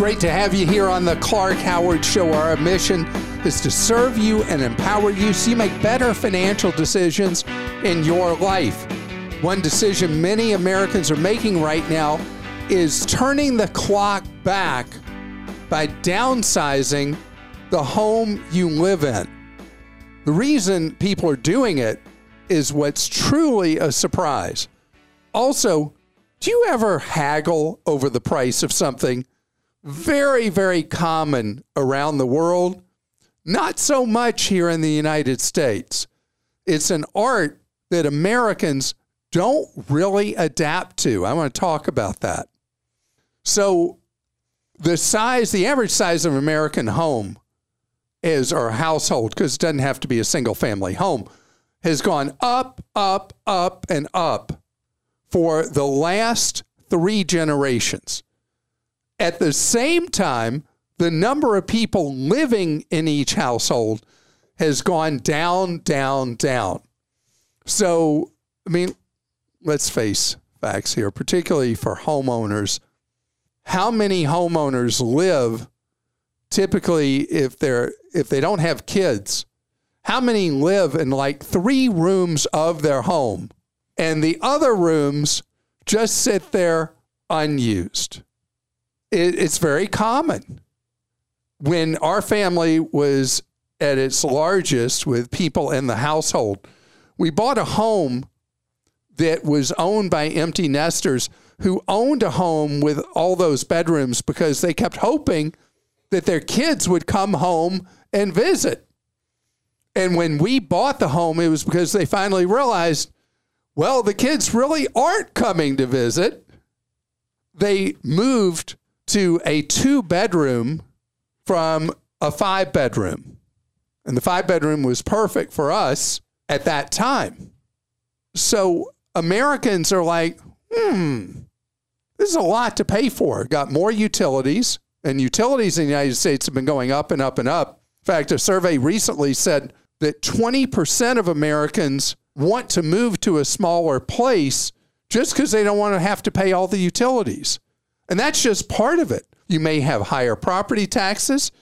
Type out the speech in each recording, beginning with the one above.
Great to have you here on the Clark Howard Show. Our mission is to serve you and empower you so you make better financial decisions in your life. One decision many Americans are making right now is turning the clock back by downsizing the home you live in. The reason people are doing it is what's truly a surprise. Also, do you ever haggle over the price of something? Very, very common around the world. Not so much here in the United States. It's an art that Americans don't really adapt to. I want to talk about that. So, the size, the average size of American home is, or household, because it doesn't have to be a single family home, has gone up, up, up, and up for the last three generations. At the same time, the number of people living in each household has gone down, down, down. So, I mean, let's face facts here, particularly for homeowners. How many homeowners live typically if they're if they don't have kids? How many live in like 3 rooms of their home and the other rooms just sit there unused? It, it's very common. When our family was at its largest with people in the household, we bought a home that was owned by empty nesters who owned a home with all those bedrooms because they kept hoping that their kids would come home and visit. And when we bought the home, it was because they finally realized, well, the kids really aren't coming to visit. They moved to a two bedroom from a five bedroom. And the five bedroom was perfect for us at that time. So Americans are like, hmm, this is a lot to pay for. Got more utilities, and utilities in the United States have been going up and up and up. In fact, a survey recently said that 20% of Americans want to move to a smaller place just because they don't want to have to pay all the utilities. And that's just part of it. You may have higher property taxes.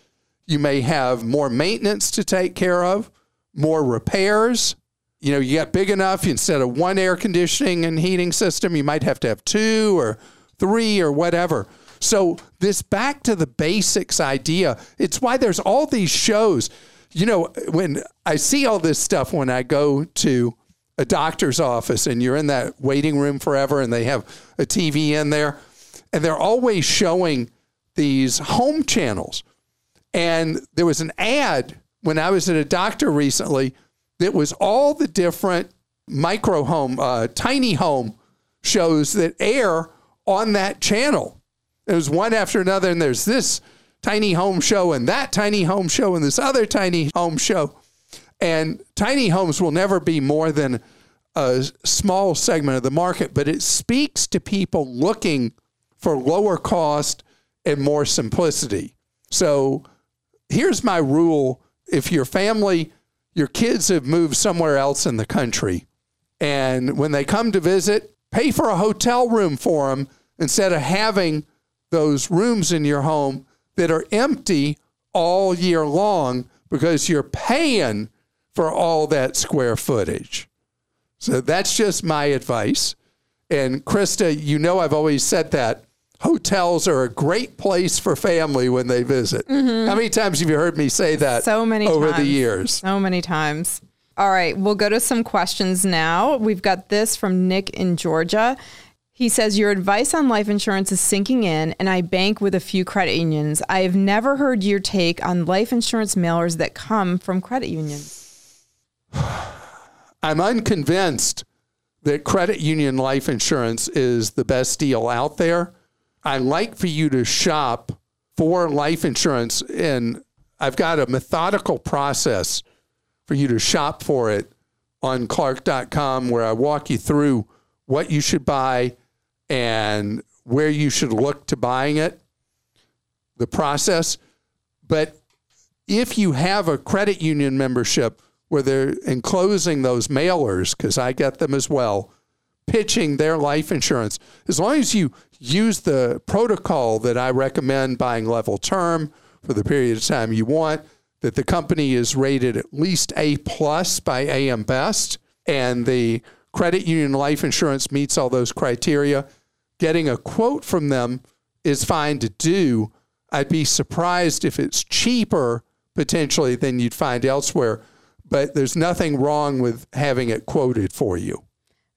You may have more maintenance to take care of, more repairs. You know, you get big enough, instead of one air conditioning and heating system, you might have to have two or three or whatever. So, this back to the basics idea, it's why there's all these shows. You know, when I see all this stuff when I go to a doctor's office and you're in that waiting room forever and they have a TV in there, and they're always showing these home channels. And there was an ad when I was at a doctor recently that was all the different micro home, uh, tiny home shows that air on that channel. There was one after another, and there's this tiny home show and that tiny home show and this other tiny home show. And tiny homes will never be more than a small segment of the market, but it speaks to people looking for lower cost and more simplicity. So here's my rule if your family, your kids have moved somewhere else in the country, and when they come to visit, pay for a hotel room for them instead of having those rooms in your home that are empty all year long because you're paying for all that square footage. So that's just my advice. And Krista, you know I've always said that hotels are a great place for family when they visit. Mm-hmm. How many times have you heard me say that? So many over times. the years. So many times. All right, we'll go to some questions now. We've got this from Nick in Georgia. He says, Your advice on life insurance is sinking in, and I bank with a few credit unions. I have never heard your take on life insurance mailers that come from credit unions. I'm unconvinced that credit union life insurance is the best deal out there. I like for you to shop for life insurance, and I've got a methodical process for you to shop for it on clark.com where I walk you through what you should buy and where you should look to buying it, the process. But if you have a credit union membership where they're enclosing those mailers, because I get them as well, pitching their life insurance, as long as you use the protocol that I recommend buying level term for the period of time you want, that the company is rated at least A plus by AM Best, and the credit union life insurance meets all those criteria, getting a quote from them is fine to do. I'd be surprised if it's cheaper potentially than you'd find elsewhere, but there's nothing wrong with having it quoted for you.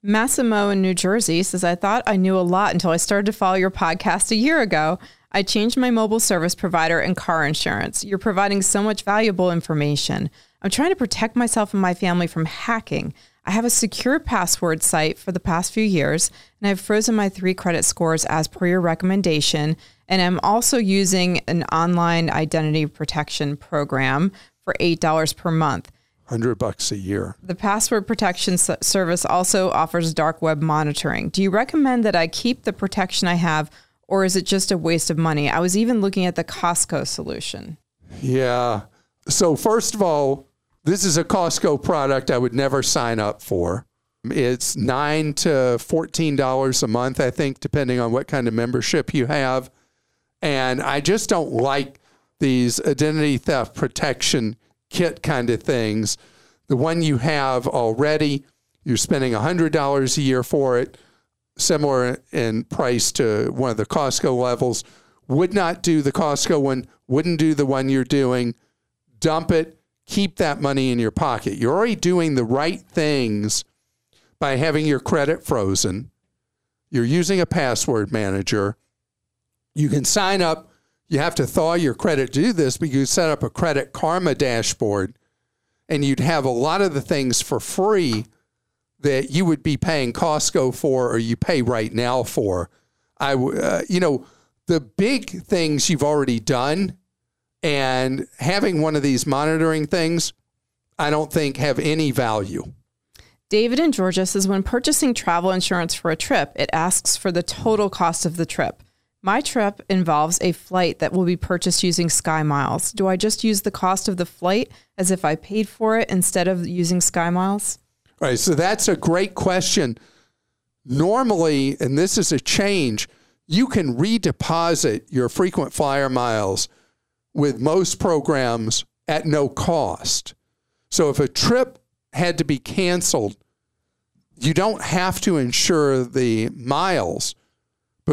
Massimo in New Jersey says, I thought I knew a lot until I started to follow your podcast a year ago. I changed my mobile service provider and car insurance. You're providing so much valuable information. I'm trying to protect myself and my family from hacking. I have a secure password site for the past few years, and I've frozen my three credit scores as per your recommendation. And I'm also using an online identity protection program for $8 per month. 100 bucks a year. The password protection service also offers dark web monitoring. Do you recommend that I keep the protection I have, or is it just a waste of money? I was even looking at the Costco solution. Yeah. So, first of all, this is a Costco product I would never sign up for. It's nine to fourteen dollars a month, I think, depending on what kind of membership you have. And I just don't like these identity theft protection kit kind of things. The one you have already, you're spending $100 a year for it, similar in price to one of the Costco levels. Would not do the Costco one, wouldn't do the one you're doing. Dump it, keep that money in your pocket. You're already doing the right things by having your credit frozen. You're using a password manager. You can sign up you have to thaw your credit to do this, but you set up a credit karma dashboard and you'd have a lot of the things for free that you would be paying Costco for or you pay right now for. I, uh, you know, the big things you've already done and having one of these monitoring things, I don't think have any value. David in Georgia says when purchasing travel insurance for a trip, it asks for the total cost of the trip. My trip involves a flight that will be purchased using Sky Miles. Do I just use the cost of the flight as if I paid for it instead of using Sky Miles? All right, so that's a great question. Normally, and this is a change, you can redeposit your frequent flyer miles with most programs at no cost. So if a trip had to be canceled, you don't have to insure the miles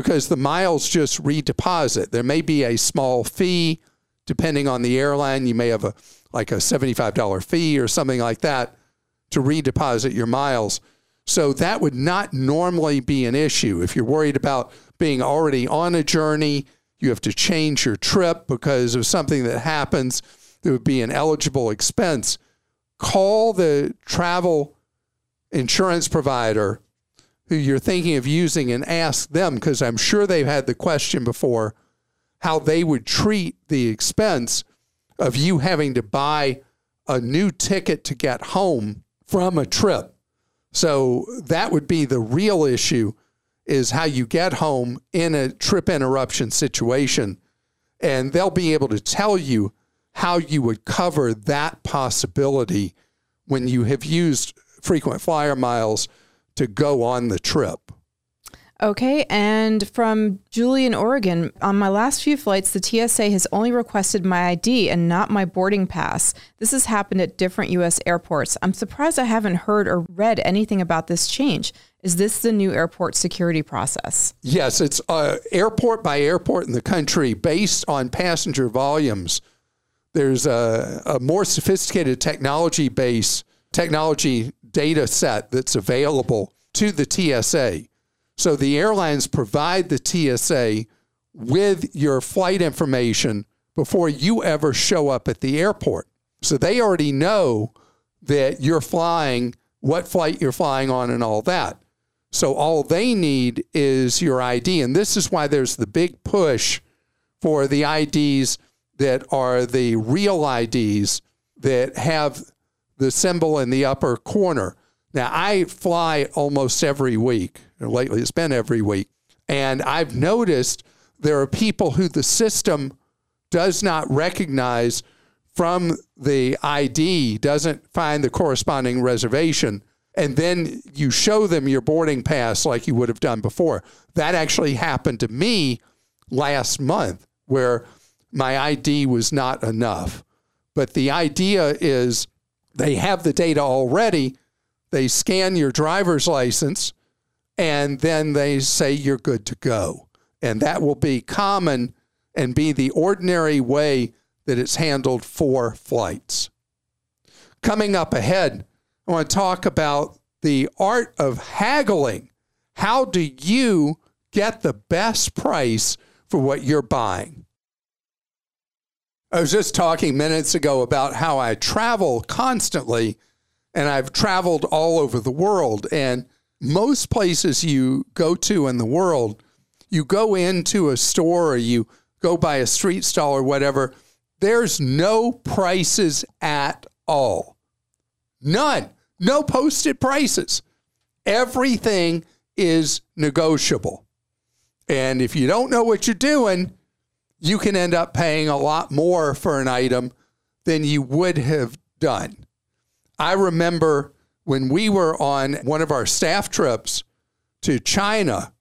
because the miles just redeposit. There may be a small fee depending on the airline. You may have a like a $75 fee or something like that to redeposit your miles. So that would not normally be an issue. If you're worried about being already on a journey, you have to change your trip because of something that happens that would be an eligible expense. Call the travel insurance provider who you're thinking of using and ask them because I'm sure they've had the question before how they would treat the expense of you having to buy a new ticket to get home from a trip. So that would be the real issue is how you get home in a trip interruption situation and they'll be able to tell you how you would cover that possibility when you have used frequent flyer miles to go on the trip. Okay, and from Julie in Oregon, on my last few flights, the TSA has only requested my ID and not my boarding pass. This has happened at different U.S. airports. I'm surprised I haven't heard or read anything about this change. Is this the new airport security process? Yes, it's uh, airport by airport in the country based on passenger volumes. There's a, a more sophisticated technology base, technology data set that's available to the TSA. So the airlines provide the TSA with your flight information before you ever show up at the airport. So they already know that you're flying what flight you're flying on and all that. So all they need is your ID. And this is why there's the big push for the IDs that are the real IDs that have the symbol in the upper corner. Now, I fly almost every week. or Lately, it's been every week. And I've noticed there are people who the system does not recognize from the ID, doesn't find the corresponding reservation, and then you show them your boarding pass like you would have done before. That actually happened to me last month where my ID was not enough. But the idea is they have the data already. They scan your driver's license and then they say you're good to go. And that will be common and be the ordinary way that it's handled for flights. Coming up ahead, I want to talk about the art of haggling. How do you get the best price for what you're buying? I was just talking minutes ago about how I travel constantly and I've traveled all over the world. And most places you go to in the world, you go into a store or you go by a street stall or whatever, there's no prices at all. None. No posted prices. Everything is negotiable. And if you don't know what you're doing, you can end up paying a lot more for an item than you would have done. I remember when we were on one of our staff trips to China,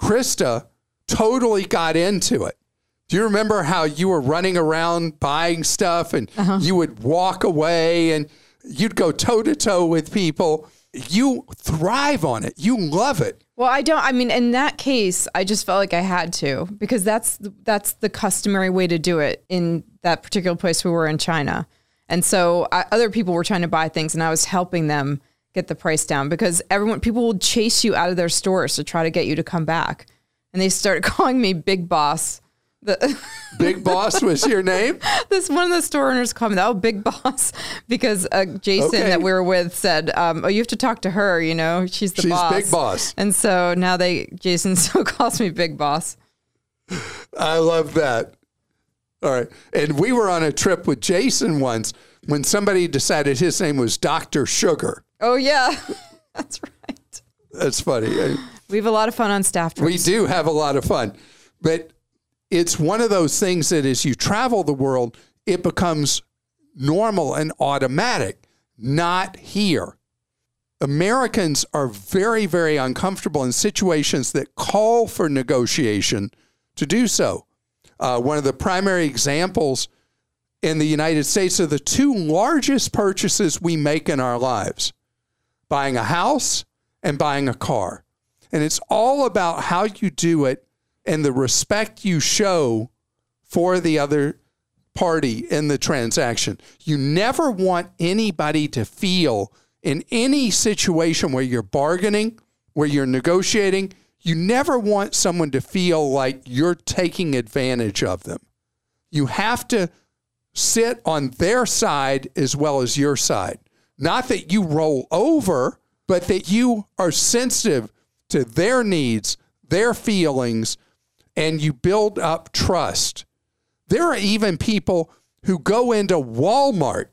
Krista totally got into it. Do you remember how you were running around buying stuff and uh-huh. you would walk away and you'd go toe to toe with people? You thrive on it. You love it. Well, I don't. I mean, in that case, I just felt like I had to because that's that's the customary way to do it in that particular place we were in China, and so I, other people were trying to buy things, and I was helping them get the price down because everyone people will chase you out of their stores to try to get you to come back, and they started calling me Big Boss the Big Boss was your name? this one of the store owners called me, oh, Big Boss, because uh, Jason okay. that we were with said, um, oh, you have to talk to her, you know, she's the she's boss. Big Boss. And so now they, Jason still calls me Big Boss. I love that. All right. And we were on a trip with Jason once when somebody decided his name was Dr. Sugar. Oh, yeah. That's right. That's funny. We have a lot of fun on staff trips. We do have a lot of fun. But it's one of those things that as you travel the world, it becomes normal and automatic. Not here. Americans are very, very uncomfortable in situations that call for negotiation to do so. Uh, one of the primary examples in the United States are the two largest purchases we make in our lives buying a house and buying a car. And it's all about how you do it and the respect you show for the other party in the transaction. You never want anybody to feel in any situation where you're bargaining, where you're negotiating, you never want someone to feel like you're taking advantage of them. You have to sit on their side as well as your side. Not that you roll over, but that you are sensitive to their needs, their feelings, and you build up trust. There are even people who go into Walmart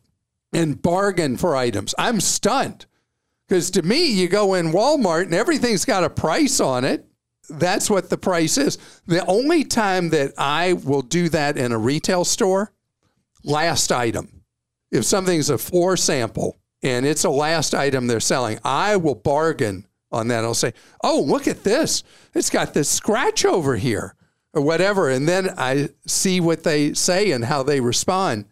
and bargain for items. I'm stunned because to me, you go in Walmart and everything's got a price on it. That's what the price is. The only time that I will do that in a retail store, last item. If something's a floor sample and it's a last item they're selling, I will bargain on that. I'll say, oh, look at this. It's got this scratch over here or whatever. And then I see what they say and how they respond.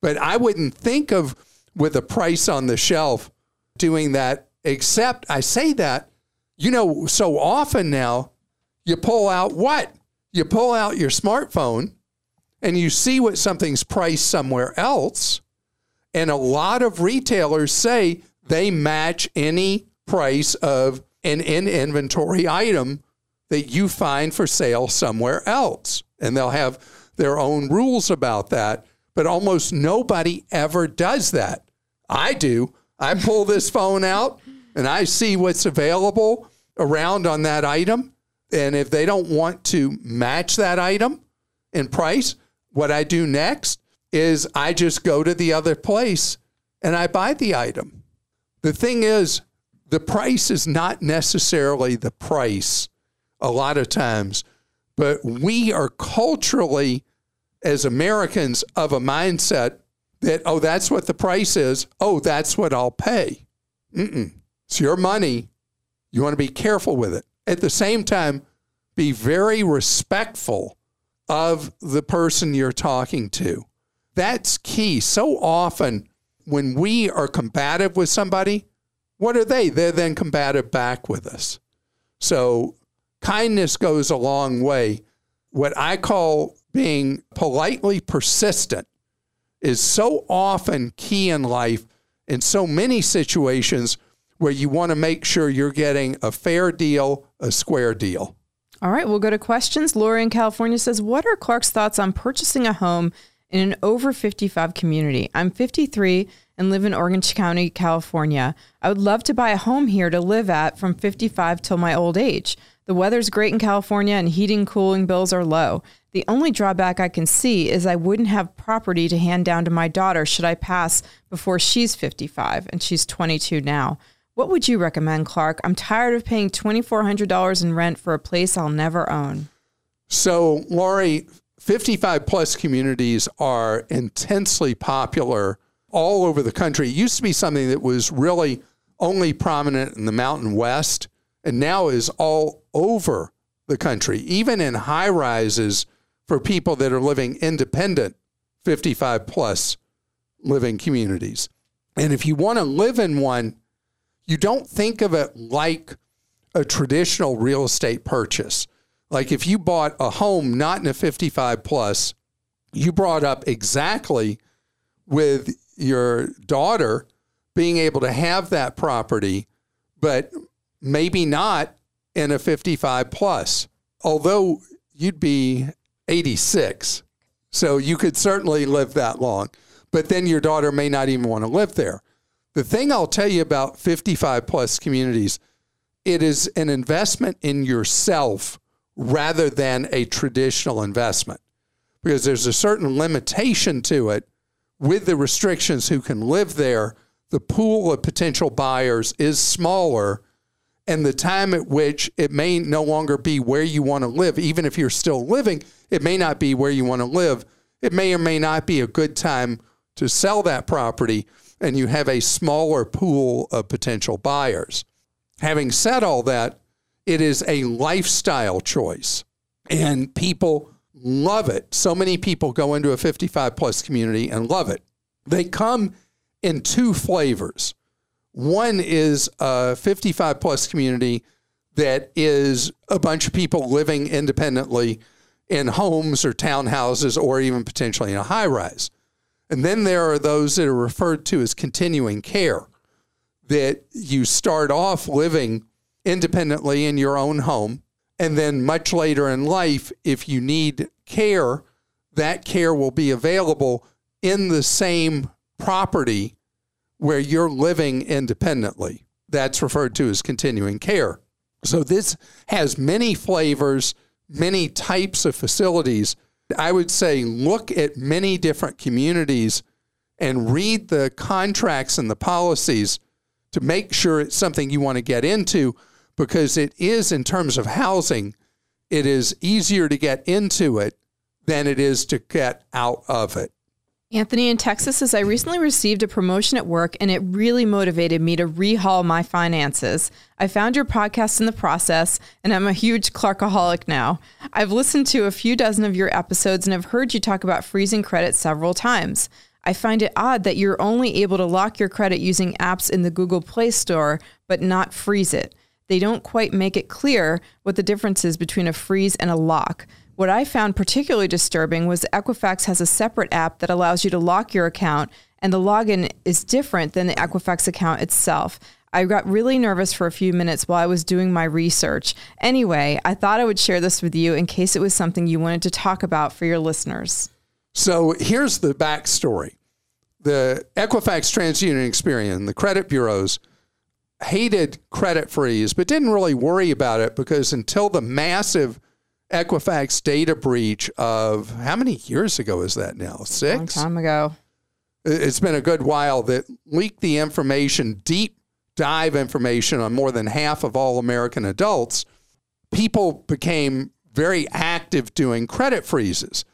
But I wouldn't think of with a price on the shelf doing that, except I say that, you know, so often now you pull out what? You pull out your smartphone and you see what something's priced somewhere else. And a lot of retailers say they match any price of an in inventory item that you find for sale somewhere else. And they'll have their own rules about that. But almost nobody ever does that. I do. I pull this phone out and I see what's available around on that item. And if they don't want to match that item in price, what I do next is I just go to the other place and I buy the item. The thing is, the price is not necessarily the price a lot of times, but we are culturally, as Americans, of a mindset that, oh, that's what the price is. Oh, that's what I'll pay. Mm-mm. It's your money. You want to be careful with it. At the same time, be very respectful of the person you're talking to. That's key. So often, when we are combative with somebody, what are they? They're then combative back with us. So kindness goes a long way. What I call being politely persistent is so often key in life in so many situations where you want to make sure you're getting a fair deal, a square deal. All right, we'll go to questions. Lori in California says, What are Clark's thoughts on purchasing a home in an over 55 community? I'm 53 and live in Orange County, California. I would love to buy a home here to live at from 55 till my old age. The weather's great in California and heating cooling bills are low. The only drawback I can see is I wouldn't have property to hand down to my daughter should I pass before she's 55 and she's 22 now. What would you recommend, Clark? I'm tired of paying $2,400 in rent for a place I'll never own. So, Lori, 55 plus communities are intensely popular all over the country. It used to be something that was really only prominent in the Mountain West and now is all over the country, even in high rises for people that are living independent 55 plus living communities. And if you want to live in one, you don't think of it like a traditional real estate purchase. Like if you bought a home not in a 55 plus, you brought up exactly with your daughter being able to have that property, but maybe not in a 55 plus. Although you'd be 86. So you could certainly live that long. But then your daughter may not even want to live there. The thing I'll tell you about 55 plus communities, it is an investment in yourself rather than a traditional investment because there's a certain limitation to it with the restrictions who can live there. The pool of potential buyers is smaller and the time at which it may no longer be where you want to live, even if you're still living, it may not be where you want to live. It may or may not be a good time to sell that property, and you have a smaller pool of potential buyers. Having said all that, it is a lifestyle choice, and people love it. So many people go into a 55 plus community and love it. They come in two flavors. One is a 55 plus community that is a bunch of people living independently in homes or townhouses or even potentially in a high rise. And then there are those that are referred to as continuing care, that you start off living independently in your own home. And then much later in life, if you need care, that care will be available in the same property where you're living independently. That's referred to as continuing care. So this has many flavors, many types of facilities. I would say look at many different communities and read the contracts and the policies to make sure it's something you want to get into because it is, in terms of housing, it is easier to get into it than it is to get out of it. Anthony in Texas says, I recently received a promotion at work and it really motivated me to rehaul my finances. I found your podcast in the process and I'm a huge Clarkaholic now. I've listened to a few dozen of your episodes and have heard you talk about freezing credit several times. I find it odd that you're only able to lock your credit using apps in the Google Play Store, but not freeze it. They don't quite make it clear what the difference is between a freeze and a lock. What I found particularly disturbing was Equifax has a separate app that allows you to lock your account, and the login is different than the Equifax account itself. I got really nervous for a few minutes while I was doing my research. Anyway, I thought I would share this with you in case it was something you wanted to talk about for your listeners. So here's the backstory the Equifax, TransUnion, Experian, the credit bureaus hated credit freeze, but didn't really worry about it because until the massive Equifax data breach of how many years ago is that now? Long Six? time ago. It's been a good while that leaked the information, deep dive information on more than half of all American adults. People became very active doing credit freezes.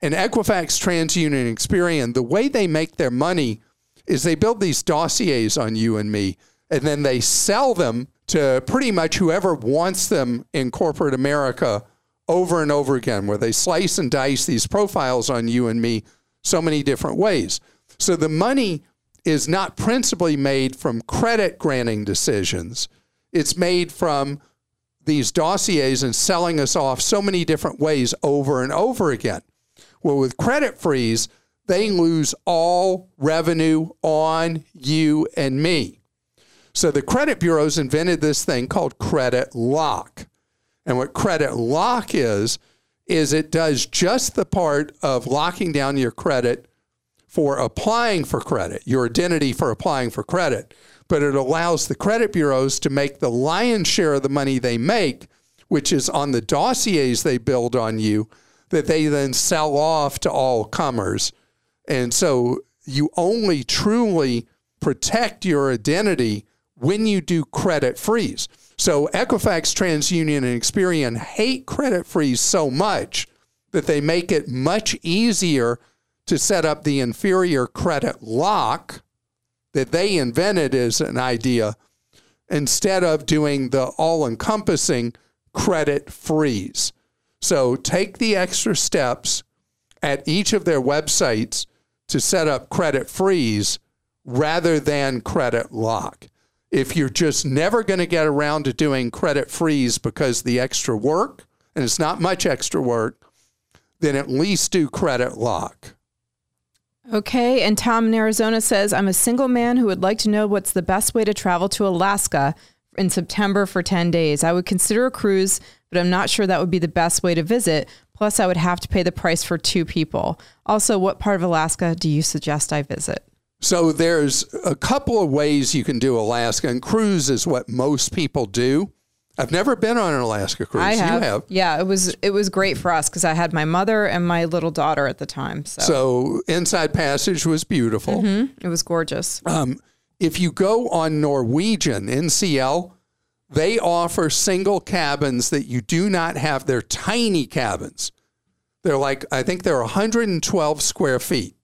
And Equifax, TransUnion, Experian, the way they make their money is they build these dossiers on you and me, and then they sell them to pretty much whoever wants them in corporate America over and over again, where they slice and dice these profiles on you and me so many different ways. So the money is not principally made from credit granting decisions, it's made from these dossiers and selling us off so many different ways over and over again. Well, with credit freeze, they lose all revenue on you and me. So the credit bureaus invented this thing called credit lock. And what credit lock is, is it does just the part of locking down your credit for applying for credit, your identity for applying for credit. But it allows the credit bureaus to make the lion's share of the money they make, which is on the dossiers they build on you, that they then sell off to all comers. And so you only truly protect your identity when you do credit freeze. So Equifax, TransUnion, and Experian hate credit freeze so much that they make it much easier to set up the inferior credit lock that they invented as an idea instead of doing the all encompassing credit freeze. So take the extra steps at each of their websites to set up credit freeze rather than credit lock. If you're just never going to get around to doing credit freeze because the extra work, and it's not much extra work, then at least do credit lock. Okay, and Tom in Arizona says, I'm a single man who would like to know what's the best way to travel to Alaska in September for 10 days. I would consider a cruise, but I'm not sure that would be the best way to visit. Plus, I would have to pay the price for two people. Also, what part of Alaska do you suggest I visit? So there's a couple of ways you can do Alaska, and cruise is what most people do. I've never been on an Alaska cruise. I have. You have. Yeah, it was it was great for us because I had my mother and my little daughter at the time. So, So Inside Passage was beautiful. it was gorgeous. Um, if you go on Norwegian NCL, they offer single cabins that you do not have. They're tiny cabins. They're like I think they're 112 square feet.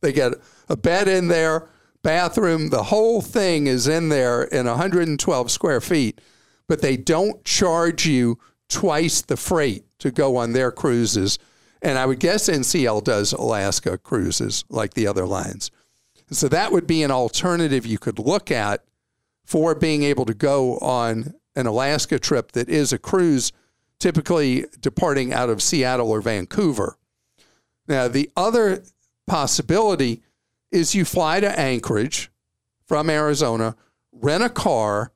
They get a bed in there, bathroom, the whole thing is in there in 112 square feet, but they don't charge you twice the freight to go on their cruises. And I would guess NCL does Alaska cruises like the other lines. So that would be an alternative you could look at for being able to go on an Alaska trip that is a cruise, typically departing out of Seattle or Vancouver. Now, the other possibility is you fly to Anchorage from Arizona, rent a car,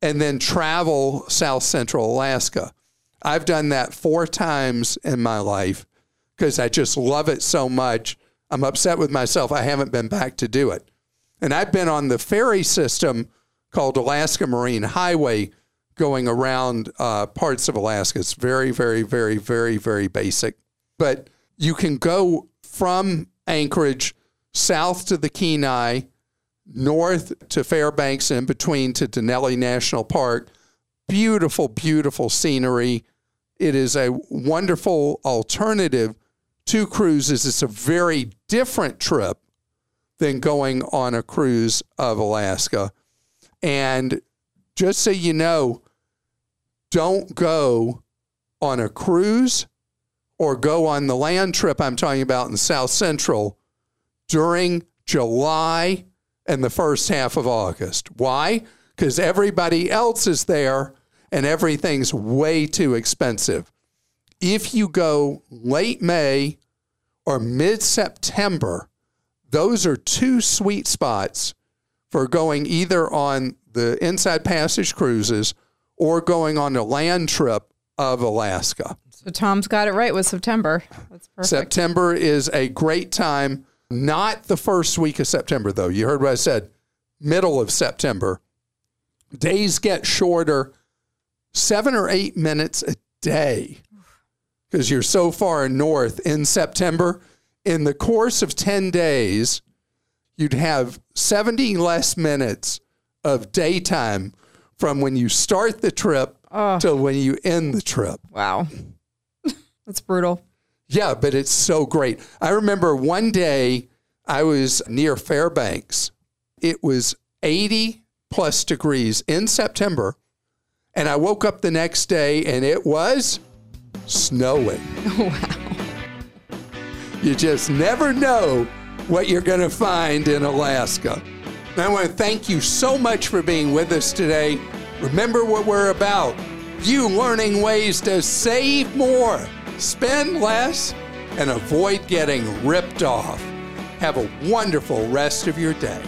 and then travel South Central Alaska. I've done that four times in my life because I just love it so much. I'm upset with myself. I haven't been back to do it. And I've been on the ferry system called Alaska Marine Highway going around uh, parts of Alaska. It's very, very, very, very, very basic. But you can go from Anchorage south to the Kenai, north to Fairbanks, and in between to Denali National Park. Beautiful, beautiful scenery. It is a wonderful alternative to cruises. It's a very different trip than going on a cruise of Alaska. And just so you know, don't go on a cruise or go on the land trip I'm talking about in South Central during July and the first half of August. Why? Because everybody else is there and everything's way too expensive. If you go late May or mid September, those are two sweet spots for going either on the Inside Passage cruises or going on a land trip of Alaska. So Tom's got it right with September. That's perfect. September is a great time. Not the first week of September, though. You heard what I said. Middle of September. Days get shorter, seven or eight minutes a day, because you're so far north in September. In the course of 10 days, you'd have 70 less minutes of daytime from when you start the trip till when you end the trip. Wow. That's brutal. Yeah, but it's so great. I remember one day I was near Fairbanks. It was 80 plus degrees in September. And I woke up the next day and it was snowing. Wow. You just never know what you're going to find in Alaska. And I want to thank you so much for being with us today. Remember what we're about you learning ways to save more, spend less, and avoid getting ripped off. Have a wonderful rest of your day.